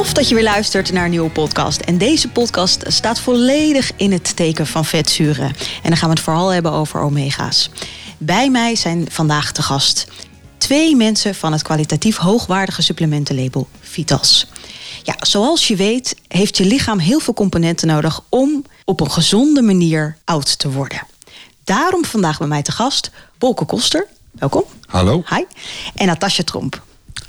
Tof dat je weer luistert naar een nieuwe podcast. En deze podcast staat volledig in het teken van vetzuren. En dan gaan we het vooral hebben over omega's. Bij mij zijn vandaag te gast twee mensen van het kwalitatief hoogwaardige supplementenlabel Vitas. Ja, zoals je weet heeft je lichaam heel veel componenten nodig om op een gezonde manier oud te worden. Daarom vandaag bij mij te gast Bolke Koster. Welkom. Hallo. Hi. En Natasja Tromp.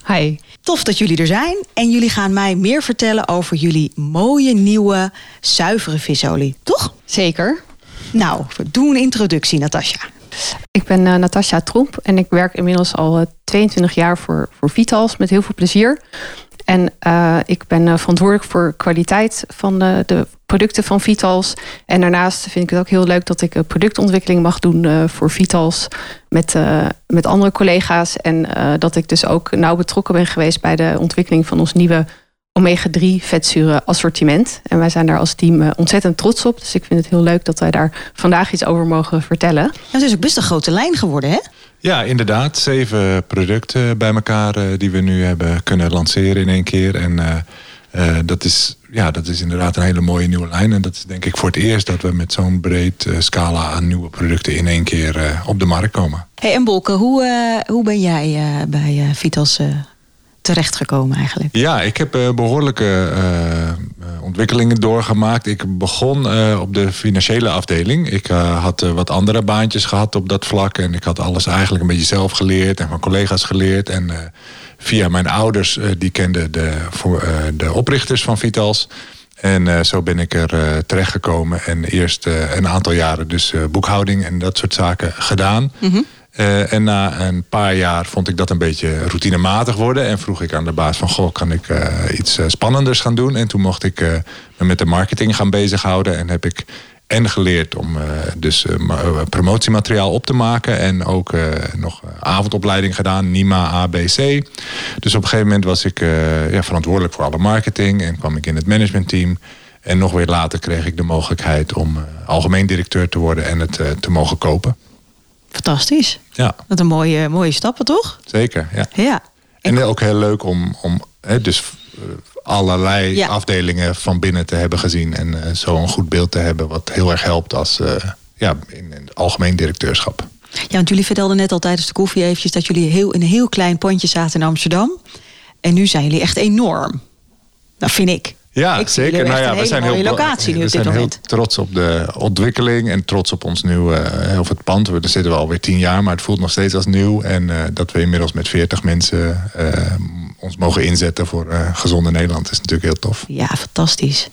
Hi. Tof dat jullie er zijn. En jullie gaan mij meer vertellen over jullie mooie, nieuwe, zuivere visolie. Toch? Zeker. Nou, doe een introductie, Natasja. Ik ben uh, Natasja Tromp en ik werk inmiddels al uh, 22 jaar voor, voor Vitals met heel veel plezier. En uh, ik ben verantwoordelijk voor kwaliteit van de, de, producten van Vitals. En daarnaast vind ik het ook heel leuk dat ik productontwikkeling mag doen uh, voor Vitals met, met andere collega's. En dat ik dus ook nauw betrokken ben geweest bij de ontwikkeling van ons nieuwe omega-3 vetzuren assortiment. En wij zijn daar als team ontzettend trots op. Dus ik vind het heel leuk dat wij daar vandaag iets over mogen vertellen. Het is ook best een grote lijn geworden, hè? Ja, inderdaad. Zeven producten bij elkaar uh, die we nu hebben kunnen lanceren in één keer. En uh, uh, dat, is, ja, dat is inderdaad een hele mooie nieuwe lijn. En dat is denk ik voor het eerst dat we met zo'n breed scala aan nieuwe producten in één keer op de markt komen. Hey, en Bolke, hoe, hoe ben jij bij Vitas terechtgekomen eigenlijk? Ja, ik heb behoorlijke ontwikkelingen doorgemaakt. Ik begon op de financiële afdeling. Ik had wat andere baantjes gehad op dat vlak. En ik had alles eigenlijk een beetje zelf geleerd en van collega's geleerd. En via mijn ouders, die kenden de, voor, de oprichters van Vitals. En zo ben ik er terechtgekomen. En eerst een aantal jaren dus boekhouding en dat soort zaken gedaan. Mm -hmm. Uh, en na een paar jaar vond ik dat een beetje routinematig worden. En vroeg ik aan de baas van, goh, kan ik uh, iets uh, spannenders gaan doen? En toen mocht ik me met de marketing gaan bezighouden. En heb ik en geleerd om dus promotiemateriaal op te maken. En ook nog avondopleiding gedaan, NIMA, ABC. Dus op een gegeven moment was ik ja, verantwoordelijk voor alle marketing. En kwam ik in het managementteam. En nog weer later kreeg ik de mogelijkheid om algemeen directeur te worden en het te mogen kopen. Fantastisch. Ja. Dat een mooie, mooie stappen, toch? Zeker, ja. ja. En, en ook heel leuk om, om hè, dus allerlei ja. afdelingen van binnen te hebben gezien. En uh, zo een goed beeld te hebben wat heel erg helpt als uh, ja, in, in het algemeen directeurschap. Ja, want jullie vertelden net al tijdens de koffie eventjes dat jullie heel, in een heel klein pondje zaten in Amsterdam. En nu zijn jullie echt enorm. Dat vind ik. Ja, ik zeker. Nou ja, we zijn heel, locatie nu we zijn dit heel trots op de ontwikkeling en trots op ons nieuwe, of het pand. We zitten we alweer tien jaar, maar het voelt nog steeds als nieuw. En uh, dat we inmiddels met veertig mensen uh, ons mogen inzetten voor uh, gezonde Nederland is natuurlijk heel tof. Ja, fantastisch.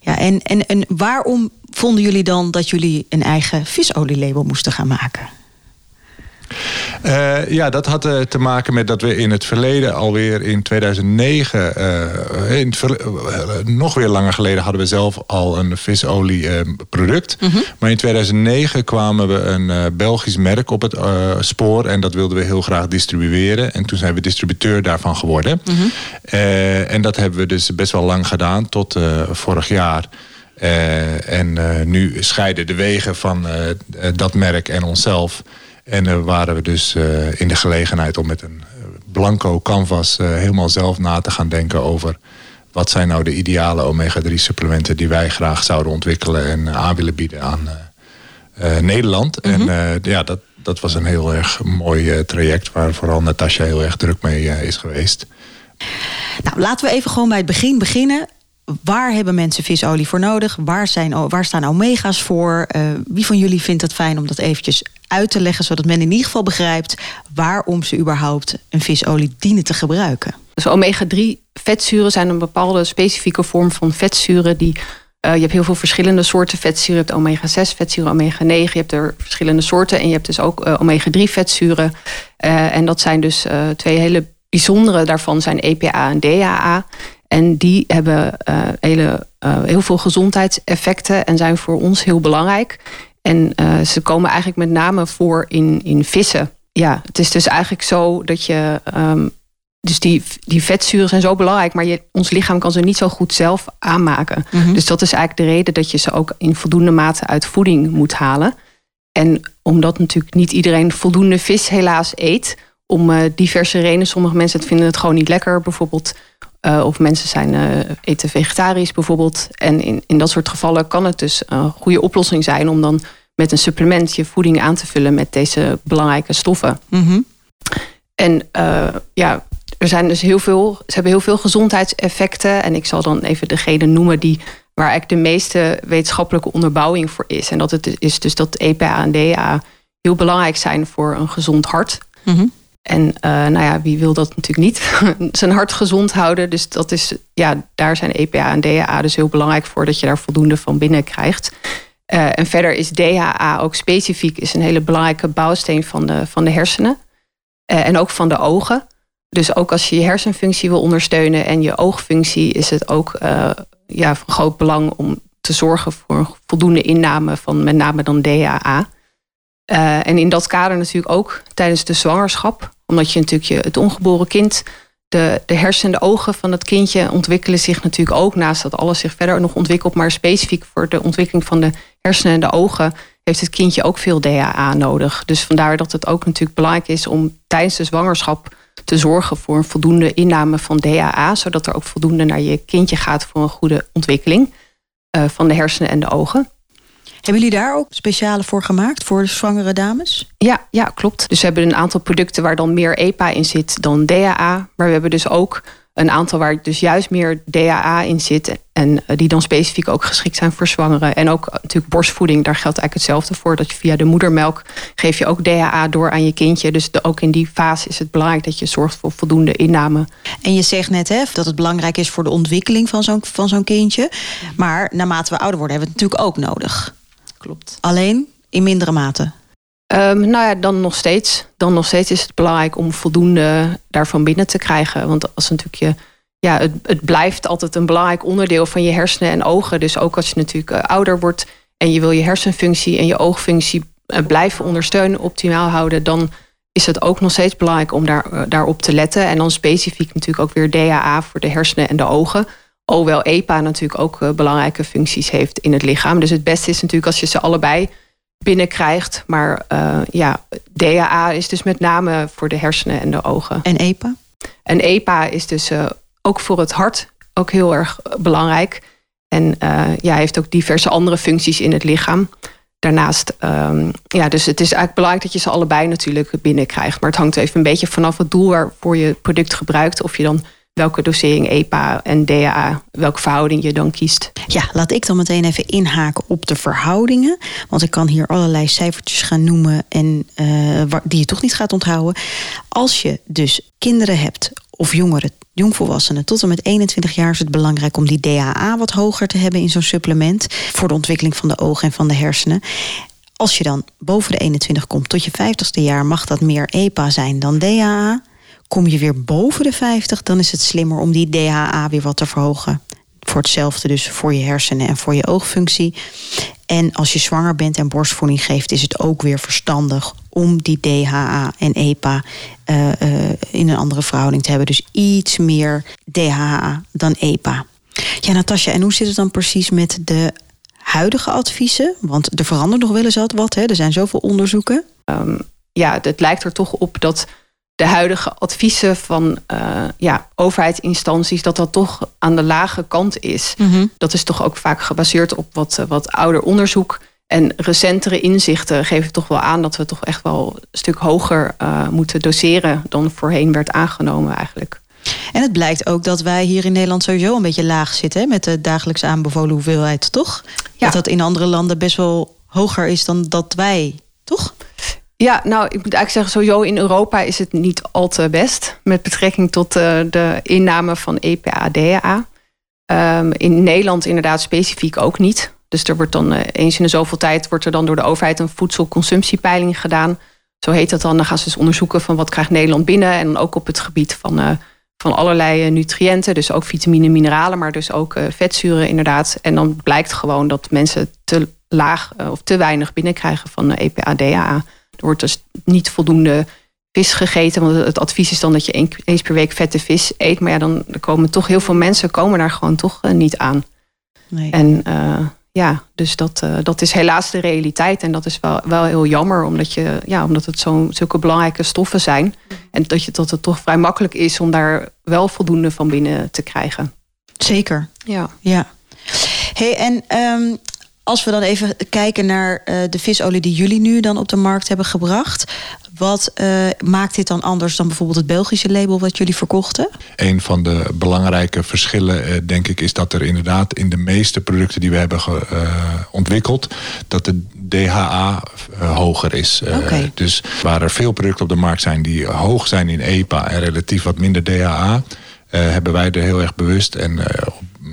Ja, en, en, en waarom vonden jullie dan dat jullie een eigen visolielabel moesten gaan maken? Uh, ja, dat had uh, te maken met dat we in het verleden alweer in 2009, uh, in nog weer langer geleden, hadden we zelf al een visolie product. Mm -hmm. Maar in 2009 kwamen we een Belgisch merk op het spoor en dat wilden we heel graag distribueren. En toen zijn we distributeur daarvan geworden. Mm -hmm. en dat hebben we dus best wel lang gedaan, tot vorig jaar. En nu scheiden de wegen van dat merk en onszelf. En uh, waren we dus in de gelegenheid om met een blanco canvas helemaal zelf na te gaan denken over wat zijn nou de ideale omega-3 supplementen die wij graag zouden ontwikkelen en aan willen bieden aan Nederland. Mm -hmm. En ja, dat, dat was een heel erg mooi traject waar vooral Natasja heel erg druk mee is geweest. Nou, laten we even gewoon bij het begin beginnen waar hebben mensen visolie voor nodig? Waar, zijn, waar staan omega's voor? Uh, wie van jullie vindt het fijn om dat eventjes uit te leggen... zodat men in ieder geval begrijpt waarom ze überhaupt een visolie dienen te gebruiken? Dus omega-3 vetzuren zijn een bepaalde specifieke vorm van vetzuren... die uh, je hebt heel veel verschillende soorten vetzuren. Je hebt omega-6 vetzuren, omega-9. Je hebt er verschillende soorten. En je hebt dus ook uh, omega-3 vetzuren. En dat zijn dus twee hele bijzondere daarvan zijn EPA en DHA. En die hebben uh, hele, uh, heel veel gezondheidseffecten en zijn voor ons heel belangrijk. En uh, ze komen eigenlijk met name voor in, in vissen. Ja, het is dus eigenlijk zo dat je. Um, dus die, die vetzuren zijn zo belangrijk, maar je, ons lichaam kan ze niet zo goed zelf aanmaken. Mm -hmm. Dus dat is eigenlijk de reden dat je ze ook in voldoende mate uit voeding moet halen. En omdat natuurlijk niet iedereen voldoende vis helaas eet, om diverse redenen. Sommige mensen vinden het gewoon niet lekker. Bijvoorbeeld of mensen zijn, eten vegetarisch bijvoorbeeld. En in, in dat soort gevallen kan het dus een goede oplossing zijn om dan met een supplement je voeding aan te vullen met deze belangrijke stoffen. Mhm. En ja, er zijn dus heel veel, ze hebben heel veel gezondheidseffecten. En ik zal dan even degene noemen die waar eigenlijk de meeste wetenschappelijke onderbouwing voor is. En dat het is dus dat EPA en DA heel belangrijk zijn voor een gezond hart. Mhm. En uh, nou ja, wie wil dat natuurlijk niet? Zijn hart gezond houden. Dus dat is, ja, daar zijn EPA en DHA dus heel belangrijk voor dat je daar voldoende van binnen krijgt. Uh, en verder is DHA ook specifiek is een hele belangrijke bouwsteen van de, van de hersenen. Uh, en ook van de ogen. Dus ook als je je hersenfunctie wil ondersteunen en je oogfunctie, is het ook ja, van groot belang om te zorgen voor voldoende inname van met name dan DHA. En in dat kader natuurlijk ook tijdens de zwangerschap. Omdat je natuurlijk je, het ongeboren kind, de, de hersenen en de ogen van het kindje ontwikkelen zich natuurlijk ook naast dat alles zich verder nog ontwikkelt. Maar specifiek voor de ontwikkeling van de hersenen en de ogen heeft het kindje ook veel DHA nodig. Dus vandaar dat het ook natuurlijk belangrijk is om tijdens de zwangerschap te zorgen voor een voldoende inname van DHA, zodat er ook voldoende naar je kindje gaat voor een goede ontwikkeling uh, van de hersenen en de ogen. Hebben jullie daar ook speciale voor gemaakt voor de zwangere dames? Ja, ja, klopt. Dus we hebben een aantal producten waar dan meer EPA in zit dan DHA. Maar we hebben dus ook een aantal waar dus juist meer DHA in zit. En eh, die dan specifiek ook geschikt zijn voor zwangeren. En ook natuurlijk borstvoeding, daar geldt eigenlijk hetzelfde voor. Dat je via de moedermelk geef je ook DHA door aan je kindje. Dus ook in die fase is het belangrijk dat je zorgt voor voldoende inname. En je zegt net hè, dat het belangrijk is voor de ontwikkeling van zo'n van zo'n kindje. Maar naarmate we ouder worden, hebben we het natuurlijk ook nodig. Klopt. Alleen in mindere mate. Um, nou ja, dan nog steeds. Dan nog steeds is het belangrijk om voldoende daarvan binnen te krijgen. Want als natuurlijk je. Ja, het, het blijft altijd een belangrijk onderdeel van je hersenen en ogen. Dus ook als je natuurlijk uh, ouder wordt en je wil je hersenfunctie en je oogfunctie uh, blijven ondersteunen, optimaal houden, dan is het ook nog steeds belangrijk om daar, uh, daarop te letten. En dan specifiek natuurlijk ook weer DHA voor de hersenen en de ogen. Alhoewel EPA natuurlijk ook belangrijke functies heeft in het lichaam. Dus het beste is natuurlijk als je ze allebei binnenkrijgt. Maar uh, ja, DHA is dus met name voor de hersenen en de ogen. En EPA? En EPA is dus uh, ook voor het hart ook heel erg belangrijk. En ja, heeft ook diverse andere functies in het lichaam. Daarnaast, um, ja, dus het is eigenlijk belangrijk dat je ze allebei natuurlijk binnenkrijgt. Maar het hangt even een beetje vanaf het doel waarvoor je het product gebruikt. Of je dan welke dosering EPA en DHA, welke verhouding je dan kiest. Ja, laat ik dan meteen even inhaken op de verhoudingen. Want ik kan hier allerlei cijfertjes gaan noemen en uh, die je toch niet gaat onthouden. Als je dus kinderen hebt of jongeren, jongvolwassenen tot en met 21 jaar is het belangrijk om die DHA wat hoger te hebben in zo'n supplement voor de ontwikkeling van de ogen en van de hersenen. Als je dan boven de 21 komt tot je 50ste jaar, mag dat meer EPA zijn dan DHA. Kom je weer boven de 50, dan is het slimmer om die DHA weer wat te verhogen. Voor hetzelfde dus voor je hersenen en voor je oogfunctie. En als je zwanger bent en borstvoeding geeft, is het ook weer verstandig om die DHA en EPA uh, uh, in een andere verhouding te hebben. Dus iets meer DHA dan EPA. Ja, Natasja, en hoe zit het dan precies met de huidige adviezen? Want er verandert nog wel eens wat, hè? er zijn zoveel onderzoeken. Um, ja, het lijkt er toch op dat de huidige adviezen van uh, ja, overheidsinstanties, dat dat toch aan de lage kant is. Mm -hmm. Dat is toch ook vaak gebaseerd op wat, uh, wat ouder onderzoek. En recentere inzichten geven toch wel aan dat we toch echt wel een stuk hoger uh, moeten doseren dan voorheen werd aangenomen eigenlijk. En het blijkt ook dat wij hier in Nederland sowieso een beetje laag zitten met de dagelijks aanbevolen hoeveelheid, toch? Ja. Dat dat in andere landen best wel hoger is dan dat wij, toch? Ja, nou, ik moet eigenlijk zeggen, sowieso in Europa is het niet al te best met betrekking tot uh, de inname van EPA-DHA. Um, in Nederland inderdaad specifiek ook niet. Dus er wordt dan uh, eens in de zoveel tijd wordt er dan door de overheid een voedselconsumptiepeiling gedaan. Zo heet dat dan. Dan gaan ze dus onderzoeken van wat krijgt Nederland binnen. En dan ook op het gebied van, uh, van allerlei nutriënten. Dus ook vitamine, mineralen, maar dus ook vetzuren inderdaad. En dan blijkt gewoon dat mensen te laag of te weinig binnenkrijgen van EPA-DHA. Er wordt dus niet voldoende vis gegeten. Want het advies is dan dat je eens per week vette vis eet. Maar ja, dan komen toch heel veel mensen komen daar gewoon toch niet aan. Nee. En uh, Ja, dus dat, uh, dat is helaas de realiteit. En dat is wel, wel heel jammer, omdat, je, ja, omdat het zo, zulke belangrijke stoffen zijn. Mhm. En dat, je, dat het toch vrij makkelijk is om daar wel voldoende van binnen te krijgen. Zeker. Ja. ja. Hey, en um, als we dan even kijken naar uh, de visolie die jullie nu dan op de markt hebben gebracht. Wat uh, maakt dit dan anders dan bijvoorbeeld het Belgische label wat jullie verkochten? Een van de belangrijke verschillen, uh, denk ik, is dat er inderdaad in de meeste producten die we hebben ontwikkeld, dat de DHA hoger is. Okay. Dus waar er veel producten op de markt zijn die hoog zijn in EPA en relatief wat minder DHA, hebben wij er heel erg bewust en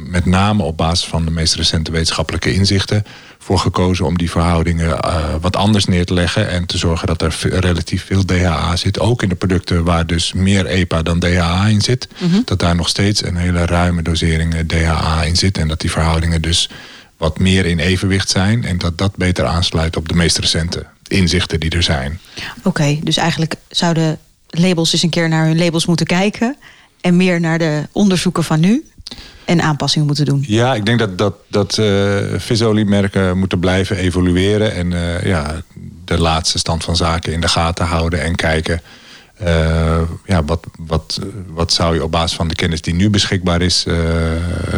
met name op basis van de meest recente wetenschappelijke inzichten voor gekozen om die verhoudingen uh, wat anders neer te leggen en te zorgen dat er relatief veel DHA zit. Ook in de producten waar dus meer EPA dan DHA in zit. Mm -hmm. Dat daar nog steeds een hele ruime dosering DHA in zit. En dat die verhoudingen dus wat meer in evenwicht zijn. En dat dat beter aansluit op de meest recente inzichten die er zijn. Oké, okay, dus eigenlijk zouden labels eens een keer naar hun labels moeten kijken. En meer naar de onderzoeken van nu en aanpassingen moeten doen. Ja, ik denk dat, dat, dat uh, visoliemerken moeten blijven evolueren. En uh, ja, de laatste stand van zaken in de gaten houden en kijken. Uh, ja, wat, wat, wat zou je op basis van de kennis die nu beschikbaar is,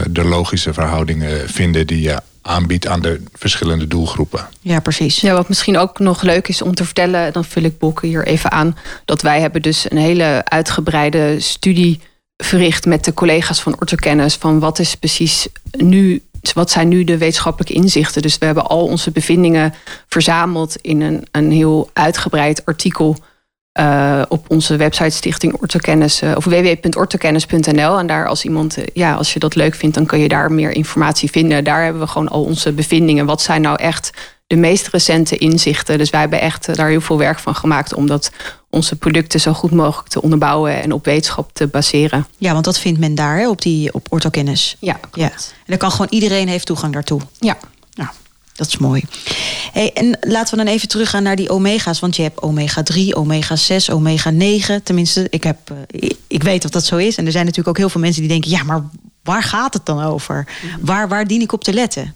de logische verhoudingen vinden die je aanbiedt aan de verschillende doelgroepen. Ja, precies. Ja, wat misschien ook nog leuk is om te vertellen, dan vul ik Bokken hier even aan, dat wij hebben dus een hele uitgebreide studie verricht met de collega's van orthokennis van wat is precies nu wat zijn nu de wetenschappelijke inzichten? Dus we hebben al onze bevindingen verzameld in een, een heel uitgebreid artikel uh, op onze website Stichting Orthokennis uh, of www.orthokennis.nl. En daar als iemand, uh, ja, als je dat leuk vindt, dan kun je daar meer informatie vinden. Daar hebben we gewoon al onze bevindingen. Wat zijn nou echt de meest recente inzichten? Dus wij hebben echt daar heel veel werk van gemaakt om dat onze producten zo goed mogelijk te onderbouwen en op wetenschap te baseren. Ja, want dat vindt men daar hè, op, die, op orthokennis. Ja, klopt. ja. En dan kan gewoon iedereen heeft toegang daartoe. Ja. Nou, dat is mooi. Hey, en laten we dan even teruggaan naar die omega's. Want je hebt omega 3, omega 6, omega 9. Tenminste, ik, heb, uh, ik weet dat dat zo is. En er zijn natuurlijk ook heel veel mensen die denken... ja, maar waar gaat het dan over? Waar, waar dien ik op te letten?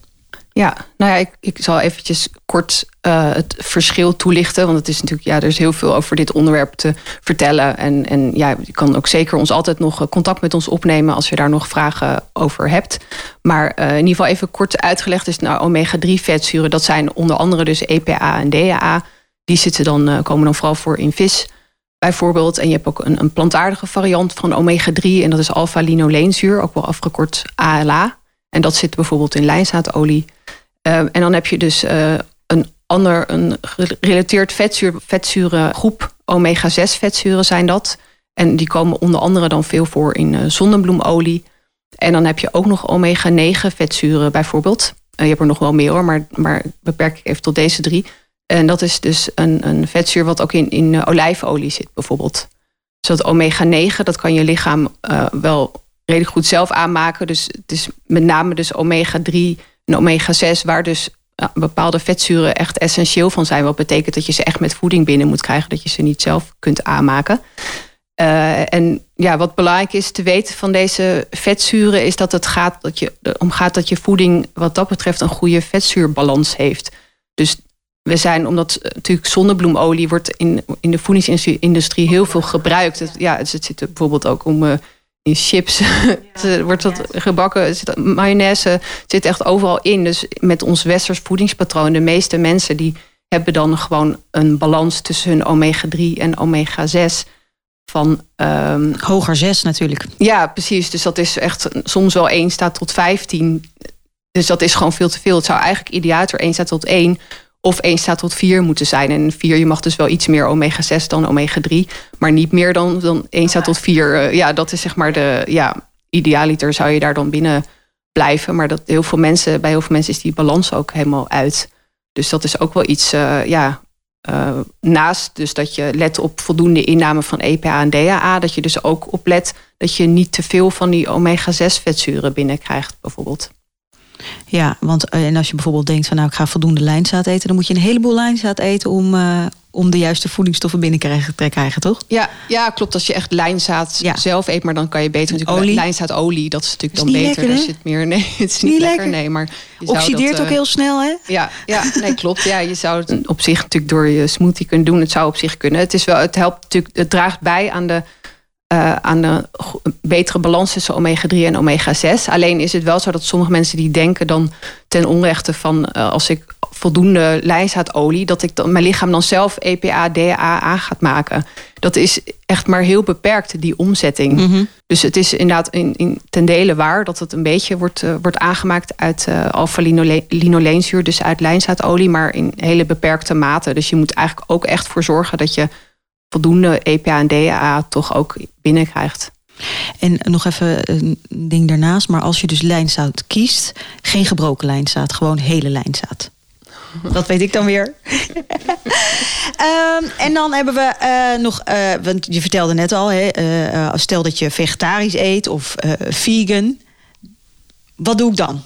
Ja, nou ja, ik, ik zal eventjes kort uh, het verschil toelichten. Want het is natuurlijk, ja, er is heel veel over dit onderwerp te vertellen. En, en ja, je kan ook zeker ons altijd nog contact met ons opnemen als je daar nog vragen over hebt. Maar uh, in ieder geval even kort uitgelegd is nou omega-3 vetzuren. Dat zijn onder andere dus EPA en DHA. Die zitten dan, komen dan vooral voor in vis bijvoorbeeld. En je hebt ook een, een plantaardige variant van omega-3. En dat is alpha-linoleenzuur, ook wel afgekort ALA. En dat zit bijvoorbeeld in lijnzaadolie. Uh, en dan heb je dus uh, een ander, een gerelateerd vetzuur, vetzuren groep. Omega-6 vetzuren zijn dat. En die komen onder andere dan veel voor in uh, zonnebloemolie. En dan heb je ook nog omega-9 vetzuren bijvoorbeeld. je hebt er nog wel meer hoor, maar, maar beperk ik even tot deze drie. En dat is dus een, een vetzuur wat ook in, in olijfolie zit bijvoorbeeld. Dus dat omega-9, dat kan je lichaam wel redelijk goed zelf aanmaken. Dus het is met name dus omega-3 en omega-6... waar dus bepaalde vetzuren echt essentieel van zijn. Wat betekent dat je ze echt met voeding binnen moet krijgen. Dat je ze niet zelf kunt aanmaken. Uh, en ja, wat belangrijk is te weten van deze vetzuren... is dat het gaat, dat je, om gaat dat je voeding wat dat betreft... een goede vetzuurbalans heeft. Dus we zijn, omdat natuurlijk zonnebloemolie wordt in, in de voedingsindustrie heel veel gebruikt. Het, ja, het zit bijvoorbeeld ook om in chips ja, wordt dat gebakken. Zit, mayonaise zit echt overal in. Dus met ons westers voedingspatroon, de meeste mensen die hebben dan gewoon een balans tussen hun omega-3 en omega-6 van um, hoger 6 natuurlijk. Ja, precies. Dus dat is echt soms wel 1 staat tot 15. Dus dat is gewoon veel te veel. Het zou eigenlijk ideater 1 staat tot 1 of 1 staat tot 4 moeten zijn. En 4, je mag dus wel iets meer omega-6 dan omega-3. Maar niet meer dan, dan 1 staat tot 4. Uh, ja, dat is zeg maar de ja, idealiter zou je daar dan binnen blijven. Maar dat heel veel mensen, bij heel veel mensen is die balans ook helemaal uit. Dus dat is ook wel iets, uh, ja, uh, naast dus dat je let op voldoende inname van EPA en DHA, dat je dus ook oplet dat je niet te veel van die omega-6 vetzuren binnenkrijgt, bijvoorbeeld. Ja, want en als je bijvoorbeeld denkt van nou ik ga voldoende lijnzaad eten, dan moet je een heleboel lijnzaad eten om, uh, om de juiste voedingsstoffen binnen te krijgen, toch? Ja, ja, klopt. Als je echt lijnzaad zelf eet, maar dan kan je beter natuurlijk olie. lijnzaadolie. Dat is natuurlijk dan beter. Lekker, het meer. Nee, het is, niet, lekker. Nee, maar je oxideert dat, ook heel snel, hè? Ja, ja, nee, klopt. Ja, je zou het op zich natuurlijk door je smoothie kunnen doen. Het zou op zich kunnen. Het is wel, het helpt natuurlijk, het draagt bij aan de uh, aan de betere balans tussen omega-3 en omega-6. Alleen is het wel zo dat sommige mensen die denken dan ten onrechte van uh, als ik voldoende lijnzaadolie, dat ik dan, mijn lichaam dan zelf EPA, DHA gaat maken. Dat is echt maar heel beperkt, die omzetting. Mhm. Dus het is inderdaad in, in, ten dele waar dat het een beetje wordt, uh, wordt aangemaakt uit uh, alpha-linoleenzuur, dus uit lijnzaadolie, maar in hele beperkte mate. Dus je moet eigenlijk ook echt voor zorgen dat je voldoende EPA en DHA toch ook binnenkrijgt. En nog even een ding daarnaast, maar als je dus lijnzaad kiest, geen gebroken lijnzaad, gewoon hele lijnzaad. Dat weet ik dan weer. um, en dan hebben we uh, nog, uh, want je vertelde net al, hè, uh, stel dat je vegetarisch eet of vegan. Wat doe ik dan?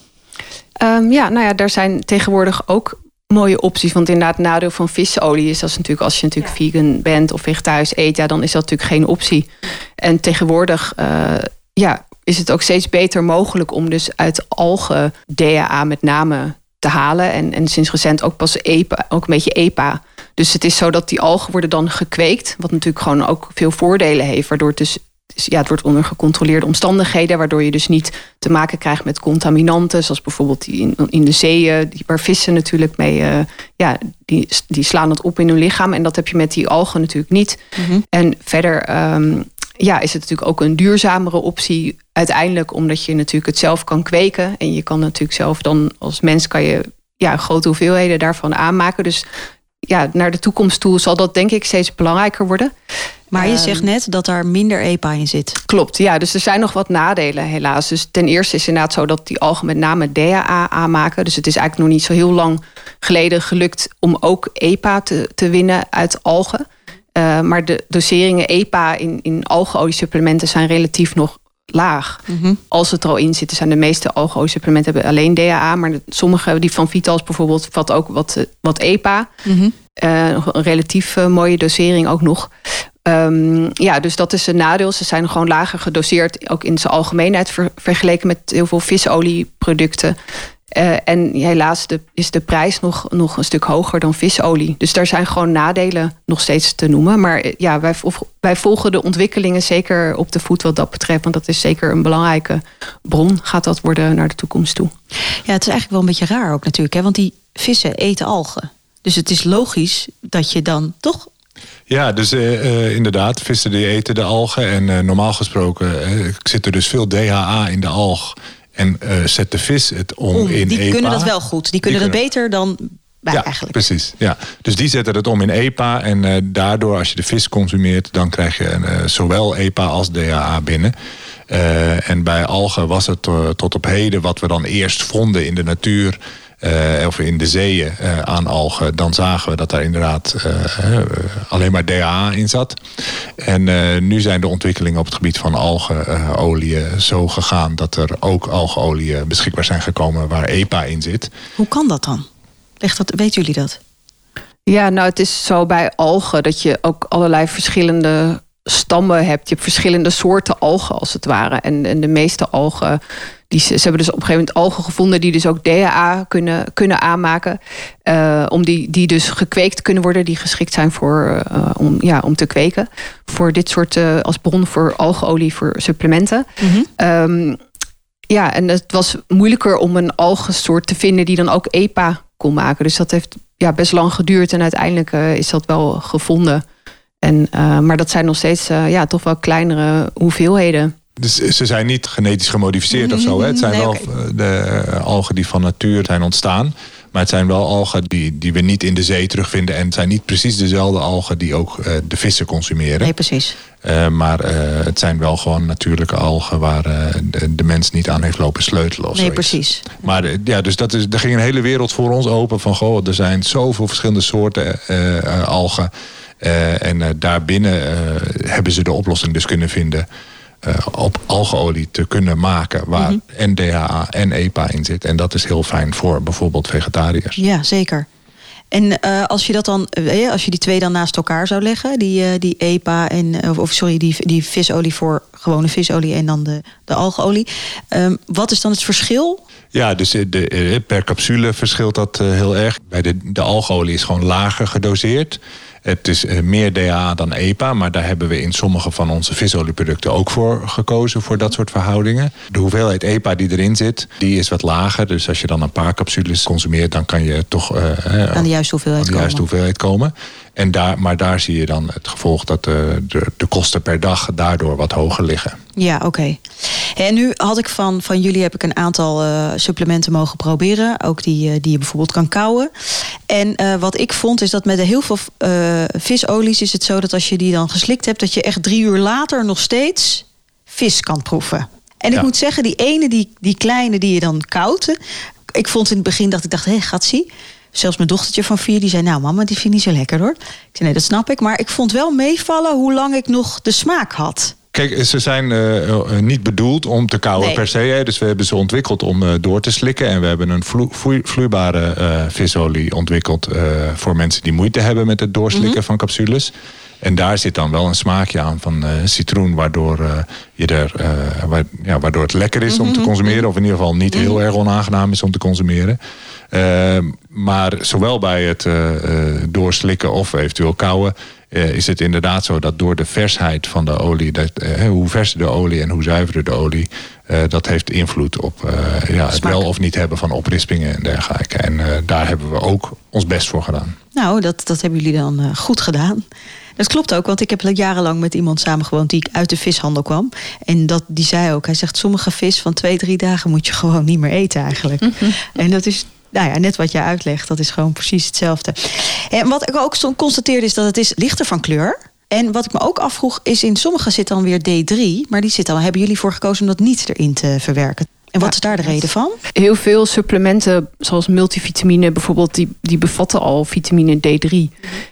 Um, ja, nou ja, daar zijn tegenwoordig ook mooie opties. Want inderdaad, nadeel van visolie is dat natuurlijk als je natuurlijk vegan bent of vegetarisch eet, ja, dan is dat natuurlijk geen optie. En tegenwoordig uh, ja, is het ook steeds beter mogelijk om dus uit algen DHA met name te halen. En, en sinds recent ook pas EPA, ook een beetje EPA. Dus het is zo dat die algen worden dan gekweekt. Wat natuurlijk gewoon ook veel voordelen heeft. Waardoor het dus ja, het wordt onder gecontroleerde omstandigheden, waardoor je dus niet te maken krijgt met contaminanten, zoals bijvoorbeeld die in, in de zeeën, die, waar vissen natuurlijk mee, uh, ja, die, die slaan het op in hun lichaam. En dat heb je met die algen natuurlijk niet. Mhm. En verder um, ja, is het natuurlijk ook een duurzamere optie uiteindelijk, omdat je natuurlijk het zelf kan kweken. En je kan natuurlijk zelf dan als mens kan je ja, grote hoeveelheden daarvan aanmaken. Dus ja, naar de toekomst toe zal dat denk ik steeds belangrijker worden. Maar je zegt ehm, net dat er minder EPA in zit. Klopt, ja. Dus er zijn nog wat nadelen helaas. Dus ten eerste is het inderdaad zo dat die algen met name DHA aanmaken. Dus het is eigenlijk nog niet zo heel lang geleden gelukt om ook EPA te, te winnen uit algen. Uh, maar de doseringen EPA in, in algeoliesupplementen zijn relatief nog laag. Mhm. Als het er al in zit, zijn de meeste algeoliesupplementen hebben alleen DHA. Maar sommige, die van Vitals bijvoorbeeld, vat ook wat, eh, wat EPA. Mm -hmm. uh, een relatief mooie dosering ook nog. Um, ja, dus dat is een nadeel. Ze zijn gewoon lager gedoseerd, ook in zijn algemeenheid vergeleken met heel veel visolieproducten. Uh, en helaas de, is de prijs nog, nog een stuk hoger dan visolie. Dus daar zijn gewoon nadelen nog steeds te noemen. Maar eh, ja, wij, wij volgen de ontwikkelingen zeker op de voet wat dat betreft. Want dat is zeker een belangrijke bron, gaat dat worden naar de toekomst toe. Ja, het is eigenlijk wel een beetje raar ook natuurlijk. Hè? Want die vissen eten algen. Dus het is logisch dat je dan toch ja, dus uh, inderdaad, vissen die eten de algen. En uh, normaal gesproken zit er dus veel DHA in de alg. En zet de vis het om, in die EPA. Die kunnen dat wel goed. Die kunnen dat beter dan wij ja, eigenlijk. Precies, ja. Dus die zetten het om in EPA. En daardoor, als je de vis consumeert, dan krijg je zowel EPA als DHA binnen. en bij algen was het tot op heden wat we dan eerst vonden in de natuur uh, of in de zeeën uh, aan algen, dan zagen we dat daar inderdaad uh, alleen maar DHA in zat. En nu zijn de ontwikkelingen op het gebied van algeolie zo gegaan dat er ook algeolie beschikbaar zijn gekomen waar EPA in zit. Hoe kan dat dan? Leg dat, weten jullie dat? Ja, nou het is zo bij algen dat je ook allerlei verschillende stammen hebt. Je hebt verschillende soorten algen als het ware. En, en de meeste algen die, ze, hebben dus op een gegeven moment algen gevonden die dus ook DHA kunnen, kunnen aanmaken. Uh, om die, die dus gekweekt kunnen worden, die geschikt zijn voor, uh, om, ja, om te kweken. Voor dit soort, uh, als bron voor algeolie, voor supplementen. Mm -hmm. um, ja, en het was moeilijker om een algensoort te vinden die dan ook EPA kon maken. Dus dat heeft ja, best lang geduurd en uiteindelijk is dat wel gevonden. En, maar dat zijn nog steeds ja, toch wel kleinere hoeveelheden. Dus ze zijn niet genetisch gemodificeerd of zo. Hè? Het zijn nee, wel okay. de algen die van natuur zijn ontstaan. Maar het zijn wel algen die, die we niet in de zee terugvinden. En het zijn niet precies dezelfde algen die ook uh, de vissen consumeren. Nee, precies. Uh, maar uh, het zijn wel gewoon natuurlijke algen waar de, de, mens niet aan heeft lopen sleutelen. Of nee, zoiets. precies. Maar ja, dus dat is, er ging een hele wereld voor ons open. Van goh, er zijn zoveel verschillende soorten algen. en daarbinnen hebben ze de oplossing dus kunnen vinden. Uh, op algeolie te kunnen maken waar Mhm. en DHA en EPA in zit. En dat is heel fijn voor bijvoorbeeld vegetariërs. Ja, zeker. En uh, als je dat dan, uh, als je die twee dan naast elkaar zou leggen, die, uh, die EPA en of sorry, die, die visolie voor gewone visolie en dan de, de algeolie. Um, wat is dan het verschil? Ja, dus de, per capsule verschilt dat heel erg. Bij de, de algeolie is gewoon lager gedoseerd. Het is eh, meer DHA dan EPA, maar daar hebben we in sommige van onze visolieproducten ook voor gekozen, voor dat soort verhoudingen. De hoeveelheid EPA die erin zit, die is wat lager. Dus als je dan een paar capsules consumeert, dan kan je toch uh, aan de juiste hoeveelheid, de juiste komen. hoeveelheid komen. En daar, maar daar zie je dan het gevolg dat de, de, de kosten per dag daardoor wat hoger liggen. Ja, oké. Okay. En nu had ik van, van jullie heb ik een aantal uh, supplementen mogen proberen. Ook die, uh, die je bijvoorbeeld kan kouwen. En uh, wat ik vond is dat met heel veel visolies is het zo dat als je die dan geslikt hebt, dat je echt drie uur later nog steeds vis kan proeven. En ik moet zeggen, die ene, die, die kleine die je dan koudt. Ik vond in het begin dat ik dacht, hé, hey, gaat zie. Zelfs mijn dochtertje van vier, die zei... nou mama, die vind ik niet zo lekker hoor. Ik zei, nee, dat snap ik. Maar ik vond wel meevallen hoe lang ik nog de smaak had. Kijk, ze zijn uh, niet bedoeld om te kauwen nee. per se. Hè. Dus we hebben ze ontwikkeld om uh, door te slikken. En we hebben een vlo vloe vloeibare uh, visolie ontwikkeld... voor mensen die moeite hebben met het doorslikken mm -hmm. van capsules. En daar zit dan wel een smaakje aan van citroen... waardoor, je er, wa ja, waardoor het lekker is mm -hmm. om te consumeren. Of in ieder geval niet mm -hmm. heel erg onaangenaam is om te consumeren. Uh, maar zowel bij het doorslikken of eventueel kauwen... Is het inderdaad zo dat door de versheid van de olie... Dat, hoe verser de olie en hoe zuiverder de olie... dat heeft invloed op ja, het wel of niet hebben van oprispingen en dergelijke. En daar hebben we ook ons best voor gedaan. Nou, dat, dat hebben jullie dan goed gedaan. Dat klopt ook, want ik heb jarenlang met iemand samengewoond die uit de vishandel kwam. En dat, die zei ook, hij zegt sommige vis van twee, drie dagen moet je gewoon niet meer eten eigenlijk. Mm -hmm. En dat is nou ja, net wat jij uitlegt, dat is gewoon precies hetzelfde. En wat ik ook constateerde is dat het is lichter van kleur. En wat ik me ook afvroeg is, in sommige zit dan weer D3, maar die zit dan. Hebben jullie voor gekozen om dat niet erin te verwerken? En wat is daar de reden van? Heel veel supplementen, zoals multivitamine bijvoorbeeld, die, die bevatten al vitamine D3.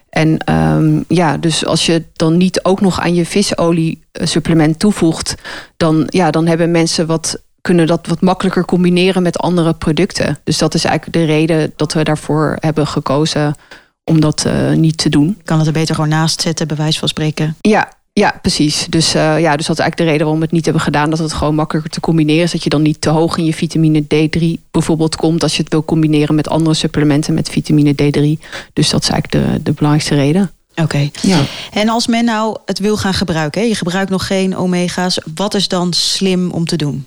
En um, ja, dus als je dan niet ook nog aan je visolie supplement toevoegt, dan, ja, dan hebben mensen wat kunnen dat wat makkelijker combineren met andere producten. Dus dat is eigenlijk de reden dat we daarvoor hebben gekozen om dat uh, niet te doen. Kan het er beter gewoon naast zetten, bij wijze van spreken? Ja, ja, precies. Dus, uh, ja, dus dat is eigenlijk de reden waarom we het niet hebben gedaan. Dat het gewoon makkelijker te combineren is. Dat je dan niet te hoog in je vitamine D3 bijvoorbeeld komt. Als je het wil combineren met andere supplementen met vitamine D3. Dus dat is eigenlijk de, de belangrijkste reden. Oké. Okay. Ja. En als men nou het wil gaan gebruiken, hè? je gebruikt nog geen omega's. Wat is dan slim om te doen?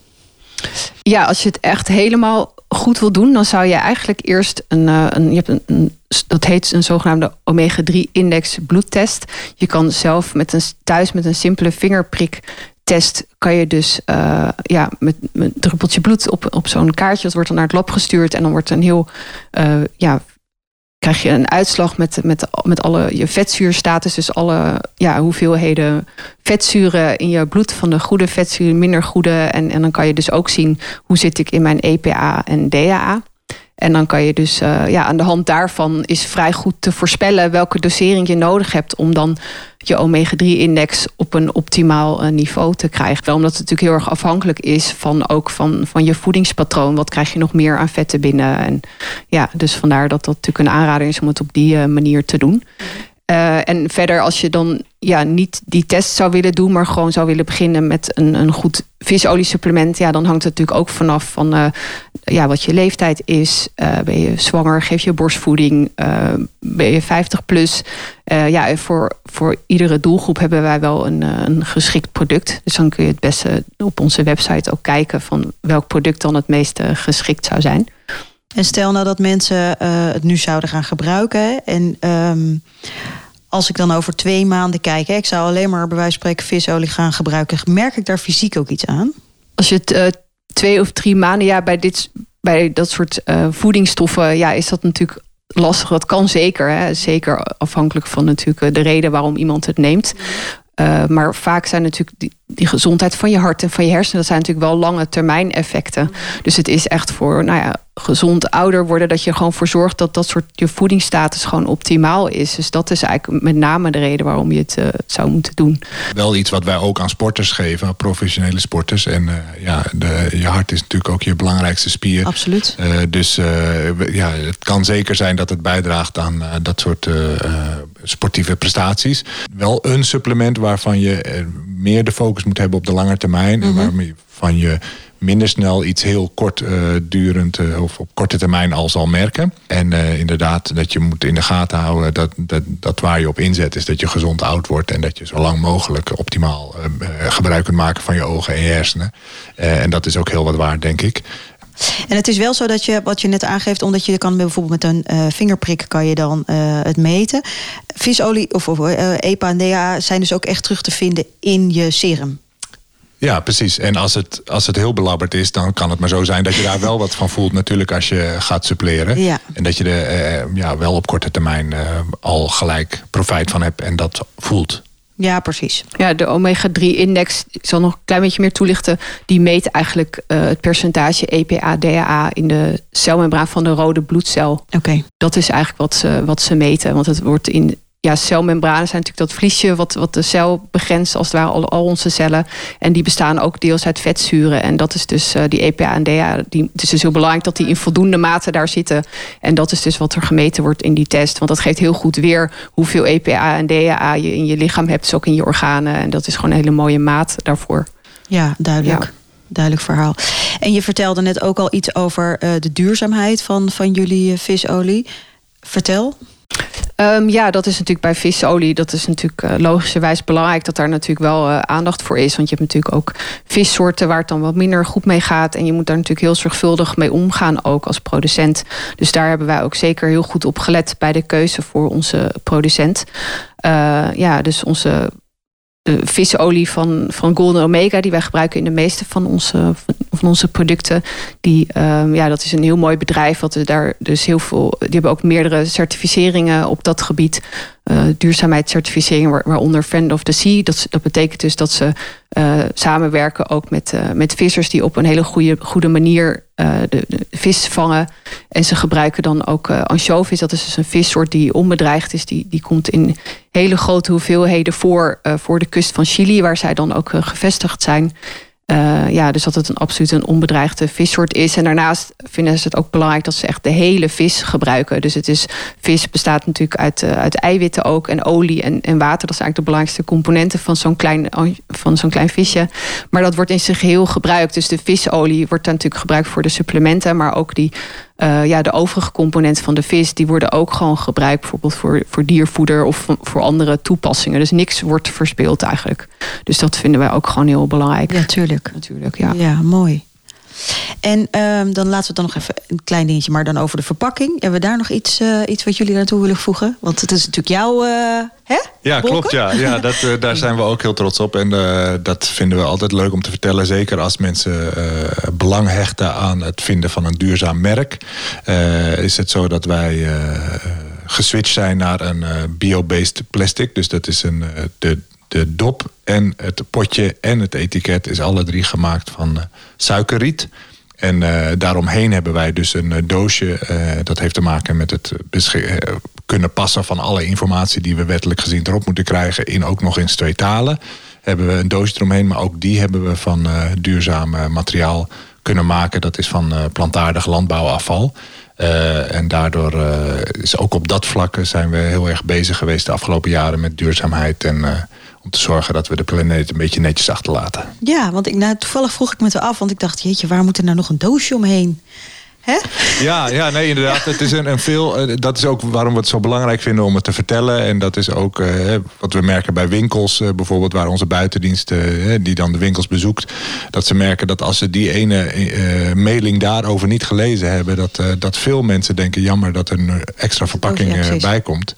Ja, als je het echt helemaal goed wil doen, dan zou je eigenlijk eerst een, een je hebt een, een dat heet een zogenaamde omega-3-index bloedtest. Je kan zelf met een, thuis met een simpele vingerpriktest kan je dus uh, ja, met, een druppeltje bloed op, op zo'n kaartje. Dat wordt dan naar het lab gestuurd en dan wordt een heel uh, ja, krijg je een uitslag met, met, met alle je vetzuurstatus. Dus alle ja, hoeveelheden vetzuren in je bloed van de goede vetzuren, minder goede. En, en dan kan je dus ook zien hoe zit ik in mijn EPA en DHA. En dan kan je dus uh, ja, aan de hand daarvan is vrij goed te voorspellen welke dosering je nodig hebt om dan je omega-3-index op een optimaal uh, niveau te krijgen. Omdat het natuurlijk heel erg afhankelijk is van ook van, van je voedingspatroon. Wat krijg je nog meer aan vetten binnen? En ja, dus vandaar dat dat natuurlijk een aanrader is om het op die uh, manier te doen. Uh, en verder, als je dan ja, niet die test zou willen doen, maar gewoon zou willen beginnen met een, een goed visoliesupplement, ja, dan hangt het natuurlijk ook vanaf van uh, ja, wat je leeftijd is. Uh, ben je zwanger? Geef je borstvoeding? ben je 50 plus? ja, voor, voor iedere doelgroep hebben wij wel een, een geschikt product. Dus dan kun je het beste op onze website ook kijken van welk product dan het meest geschikt zou zijn. En stel nou dat mensen het nu zouden gaan gebruiken. En um, als ik dan over twee maanden kijk, hè, ik zou alleen maar bij wijze van spreken visolie gaan gebruiken. Merk ik daar fysiek ook iets aan? Als je het uh, twee of drie maanden, ja, bij, dit, bij dat soort uh, voedingsstoffen, ja, is dat natuurlijk lastig. Dat kan zeker. Hè? Zeker afhankelijk van natuurlijk de reden waarom iemand het neemt. Maar vaak zijn natuurlijk die, die, gezondheid van je hart en van je hersenen, dat zijn natuurlijk wel lange termijn effecten. Dus het is echt voor nou ja, gezond ouder worden, dat je gewoon voor zorgt dat dat soort je voedingsstatus gewoon optimaal is. Dus dat is eigenlijk met name de reden waarom je het uh, zou moeten doen. Wel iets wat wij ook aan sporters geven, professionele sporters. En uh, ja, de, je hart is natuurlijk ook je belangrijkste spier. Absoluut. Uh, dus ja, het kan zeker zijn dat het bijdraagt aan dat soort sportieve prestaties. Wel een supplement waarvan je meer de focus moet hebben op de lange termijn. Mm -hmm. En waarvan je minder snel iets heel kortdurend uh, of op korte termijn al zal merken. En uh, inderdaad, dat je moet in de gaten houden dat, dat, dat waar je op inzet is dat je gezond oud wordt en dat je zo lang mogelijk optimaal gebruik kunt maken van je ogen en je hersenen. en dat is ook heel wat waard, denk ik. En het is wel zo dat je, wat je net aangeeft, omdat je kan bijvoorbeeld met een vingerprik kan je dan het meten. Visolie of, EPA en DHA zijn dus ook echt terug te vinden in je serum. Ja, precies. En als het, als het heel belabberd is, dan kan het maar zo zijn dat je daar wel wat van voelt, natuurlijk, als je gaat suppleren. Ja. En dat je er uh, ja, wel op korte termijn uh, al gelijk profijt van hebt en dat voelt. Ja, precies. Ja, de omega-3-index, ik zal nog een klein beetje meer toelichten. Die meet eigenlijk uh, het percentage EPA, DHA in de celmembraan van de rode bloedcel. Oké. Okay. Dat is eigenlijk wat ze, wat ze meten. Want het wordt in ja, celmembranen zijn natuurlijk dat vliesje wat, wat de cel begrenst, als het ware, al, al onze cellen. En die bestaan ook deels uit vetzuren. En dat is dus uh, die EPA en DHA. Die, het is dus heel belangrijk dat die in voldoende mate daar zitten. En dat is dus wat er gemeten wordt in die test. Want dat geeft heel goed weer hoeveel EPA en DHA je in je lichaam hebt, dus ook in je organen. En dat is gewoon een hele mooie maat daarvoor. Ja, duidelijk. Ja. Duidelijk verhaal. En je vertelde net ook al iets over uh, de duurzaamheid van, van jullie uh, visolie. Vertel. Um, ja, dat is natuurlijk bij visolie. Dat is natuurlijk uh, logischerwijs belangrijk dat daar natuurlijk wel uh, aandacht voor is. Want je hebt natuurlijk ook vissoorten waar het dan wat minder goed mee gaat. En je moet daar natuurlijk heel zorgvuldig mee omgaan, ook als producent. Dus daar hebben wij ook zeker heel goed op gelet bij de keuze voor onze producent. Uh, ja, dus onze visolie van, van Golden Omega, die wij gebruiken in de meeste van onze, van onze producten. Die, um, ja, dat is een heel mooi bedrijf. Wat daar dus heel veel. Die hebben ook meerdere certificeringen op dat gebied. Uh, duurzaamheidscertificering, waar, waaronder Friend of the Sea. Dat, betekent dus dat ze uh, samenwerken ook met, uh, met vissers die op een hele goede, goede manier de, de, vis vangen. En ze gebruiken dan ook anchovies. Dat is dus een vissoort die onbedreigd is. Die, die komt in hele grote hoeveelheden voor, voor de kust van Chili, waar zij dan ook gevestigd zijn. Uh, ja, dus dat het een absoluut een onbedreigde vissoort is. En daarnaast vinden ze het ook belangrijk dat ze echt de hele vis gebruiken. Dus het is, vis bestaat natuurlijk uit, uh, uit eiwitten ook en olie en, en water. Dat zijn eigenlijk de belangrijkste componenten van zo'n klein, van zo'n klein visje. Maar dat wordt in zijn geheel gebruikt. Dus de visolie wordt dan natuurlijk gebruikt voor de supplementen, maar ook die uh, ja, de overige componenten van de vis, die worden ook gewoon gebruikt, bijvoorbeeld voor, voor diervoeder of voor andere toepassingen. Dus niks wordt verspeeld eigenlijk. Dus dat vinden wij ook gewoon heel belangrijk. Ja, tuurlijk. Natuurlijk, ja. Ja, mooi. En um, dan laten we het dan nog even een klein dingetje, maar dan over de verpakking. Hebben we daar nog iets, uh, iets wat jullie naartoe willen voegen? Want het is natuurlijk jouw. Uh, hè? Ja, Bolken? klopt. Ja, ja dat, uh, daar zijn we ook heel trots op. En dat vinden we altijd leuk om te vertellen. Zeker als mensen belang hechten aan het vinden van een duurzaam merk. is het zo dat wij geswitcht zijn naar een bio-based plastic. Dus dat is een, de, de dop en het potje en het etiket is alle drie gemaakt van uh, suikerriet. En uh, daaromheen hebben wij dus een uh, doosje. dat heeft te maken met het kunnen passen van alle informatie die we wettelijk gezien erop moeten krijgen. In ook nog in twee talen. Hebben we een doosje eromheen, maar ook die hebben we van duurzaam materiaal kunnen maken. Dat is van plantaardig landbouwafval. En daardoor is ook op dat vlak zijn we heel erg bezig geweest de afgelopen jaren met duurzaamheid. En om te zorgen dat we de planeet een beetje netjes achterlaten. Ja, want ik, nou, toevallig vroeg ik me te af, want ik dacht, jeetje, waar moet er nou nog een doosje omheen? Hè? Ja, ja, nee, inderdaad. Het is een, een veel, dat is ook waarom we het zo belangrijk vinden om het te vertellen. En dat is ook uh, wat we merken bij winkels, uh, bijvoorbeeld, waar onze buitendienst, uh, die dan de winkels bezoekt, dat ze merken dat als ze die ene mailing daarover niet gelezen hebben, dat, dat veel mensen denken: jammer dat er een extra verpakking oh, ja, bij komt.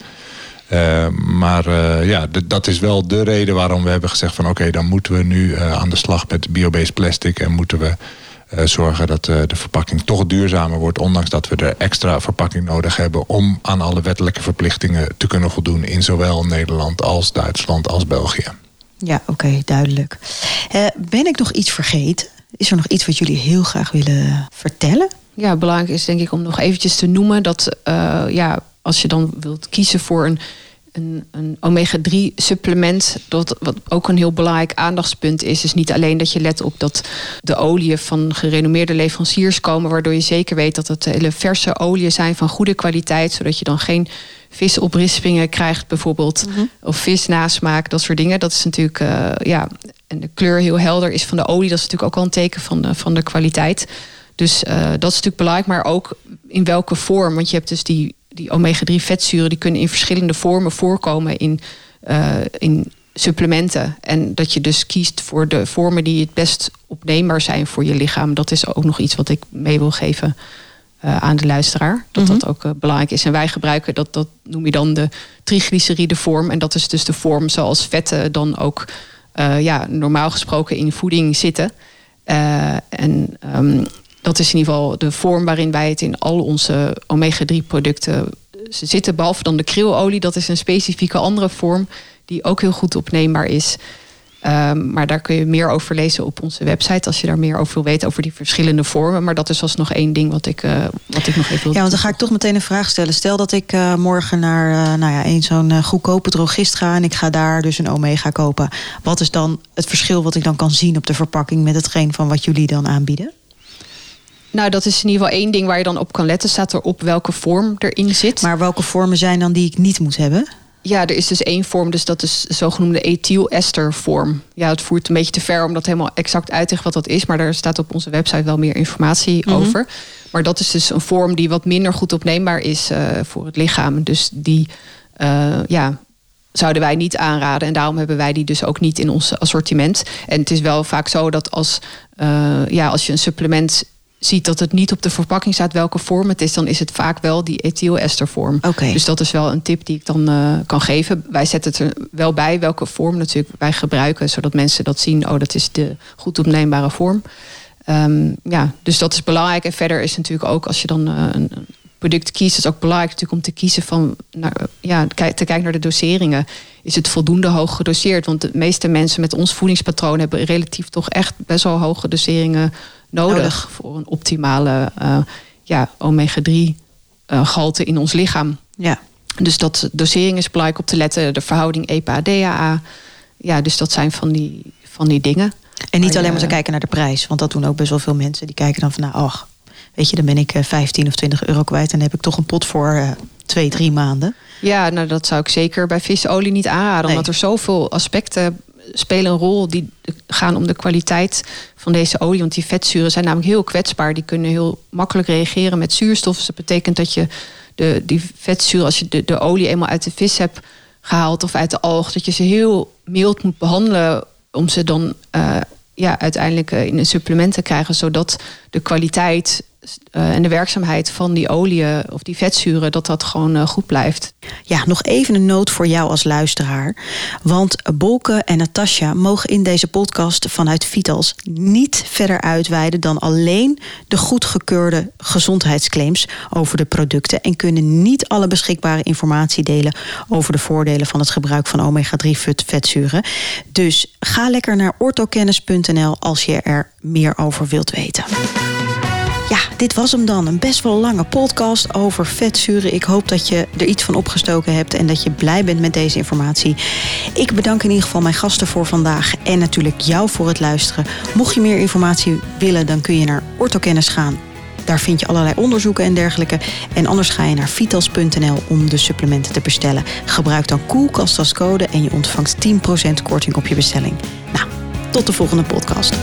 Uh, maar uh, ja, dat is wel de reden waarom we hebben gezegd van oké, okay, dan moeten we nu uh, aan de slag met biobased plastic en moeten we zorgen dat de verpakking toch duurzamer wordt, ondanks dat we er extra verpakking nodig hebben om aan alle wettelijke verplichtingen te kunnen voldoen in zowel Nederland als Duitsland als België. Ja, oké, okay, duidelijk. ben ik nog iets vergeten? Is er nog iets wat jullie heel graag willen vertellen? Ja, belangrijk is denk ik om nog eventjes te noemen dat uh, ja, als je dan wilt kiezen voor een, een, een omega-3 supplement, dat wat ook een heel belangrijk aandachtspunt is, is niet alleen dat je let op dat de oliën van gerenommeerde leveranciers komen, waardoor je zeker weet dat het hele verse oliën zijn van goede kwaliteit, zodat je dan geen visoprispingen krijgt bijvoorbeeld. Mhm. Of visnasmaak, dat soort dingen. Dat is natuurlijk, uh, ja, en de kleur heel helder is van de olie. Dat is natuurlijk ook al een teken van de, van de kwaliteit. Dus uh, dat is natuurlijk belangrijk, maar ook in welke vorm. Want je hebt dus die, die omega-3 vetzuren, die kunnen in verschillende vormen voorkomen in, uh, in supplementen. En dat je dus kiest voor de vormen die het best opneembaar zijn voor je lichaam. Dat is ook nog iets wat ik mee wil geven uh, aan de luisteraar. Dat dat mhm. ook uh, belangrijk is. En wij gebruiken dat, dat noem je dan de triglyceride vorm. En dat is dus de vorm zoals vetten dan ook ja, normaal gesproken in voeding zitten. en um, dat is in ieder geval de vorm waarin wij het in al onze omega-3 producten zitten. Behalve dan de krilolie, dat is een specifieke andere vorm die ook heel goed opneembaar is. Um, maar daar kun je meer over lezen op onze website als je daar meer over wil weten over die verschillende vormen. Maar dat is alsnog één ding wat ik, uh, wat ik nog even wil. Ja, want dan ga ik toch meteen een vraag stellen. Stel dat ik uh, morgen naar uh, nou ja, een zo'n goedkope drogist ga en ik ga daar dus een omega kopen. Wat is dan het verschil wat ik dan kan zien op de verpakking met hetgeen van wat jullie dan aanbieden? Nou, dat is in ieder geval één ding waar je dan op kan letten. Staat er op welke vorm erin zit. Maar welke vormen zijn dan die ik niet moet hebben? Ja, er is dus één vorm, dus dat is de zogenoemde ethyl-ester-vorm. Ja, het voert een beetje te ver om dat helemaal exact uit te leggen wat dat is, maar daar staat op onze website wel meer informatie mhm. over. Maar dat is dus een vorm die wat minder goed opneembaar is uh, voor het lichaam. Dus die, uh, ja, zouden wij niet aanraden. En daarom hebben wij die dus ook niet in ons assortiment. En het is wel vaak zo dat als, uh, ja, als je een supplement ziet dat het niet op de verpakking staat welke vorm het is, dan is het vaak wel die ethienestervorm. Okay. Dus dat is wel een tip die ik dan uh, kan geven. Wij zetten het er wel bij welke vorm natuurlijk wij gebruiken, zodat mensen dat zien. Oh, dat is de goed opneembare vorm. Um, ja, dus dat is belangrijk. En verder is natuurlijk ook als je dan uh, een product kiest, is ook belangrijk natuurlijk om te kiezen van, naar, ja, te kijken naar de doseringen. Is het voldoende hoog gedoseerd? Want de meeste mensen met ons voedingspatroon hebben relatief toch echt best wel hoge doseringen nodig, voor een optimale uh, ja, omega-3 uh, gehalte in ons lichaam. Ja. Dus dat dosering is belangrijk op te letten. De verhouding EPA-DHA. Ja, dus dat zijn van die, van die dingen. En niet alleen maar te kijken naar de prijs. Want dat doen ook best wel veel mensen. Die kijken dan van, nou, ach, weet je, dan ben ik 15 of 20 euro kwijt. En dan heb ik toch een pot voor uh, twee, drie maanden. Ja, nou dat zou ik zeker bij visolie niet aanraden. Nee. Omdat er zoveel aspecten spelen een rol die gaan om de kwaliteit van deze olie. Want die vetzuren zijn namelijk heel kwetsbaar. Die kunnen heel makkelijk reageren met zuurstof. Dus dat betekent dat je de, die vetzuren, als je de, de olie eenmaal uit de vis hebt gehaald of uit de alg, dat je ze heel mild moet behandelen om ze dan uh, ja, uiteindelijk in een supplement te krijgen, zodat de kwaliteit uh, en de werkzaamheid van die olie of die vetzuren, dat dat gewoon uh, goed blijft. Ja, nog even een noot voor jou als luisteraar. Want Bolke en Natasja mogen in deze podcast vanuit Vitals niet verder uitweiden dan alleen de goedgekeurde gezondheidsclaims over de producten en kunnen niet alle beschikbare informatie delen over de voordelen van het gebruik van omega-3 vetzuren. Dus ga lekker naar ortokennis.nl als je er meer over wilt weten. Ja, dit was hem dan. Een best wel lange podcast over vetzuren. Ik hoop dat je er iets van opgestoken hebt en dat je blij bent met deze informatie. Ik bedank in ieder geval mijn gasten voor vandaag en natuurlijk jou voor het luisteren. Mocht je meer informatie willen, dan kun je naar Ortokennis gaan. Daar vind je allerlei onderzoeken en dergelijke. En anders ga je naar vitals.nl om de supplementen te bestellen. Gebruik dan Koelkast als code en je ontvangt 10% korting op je bestelling. Nou, tot de volgende podcast.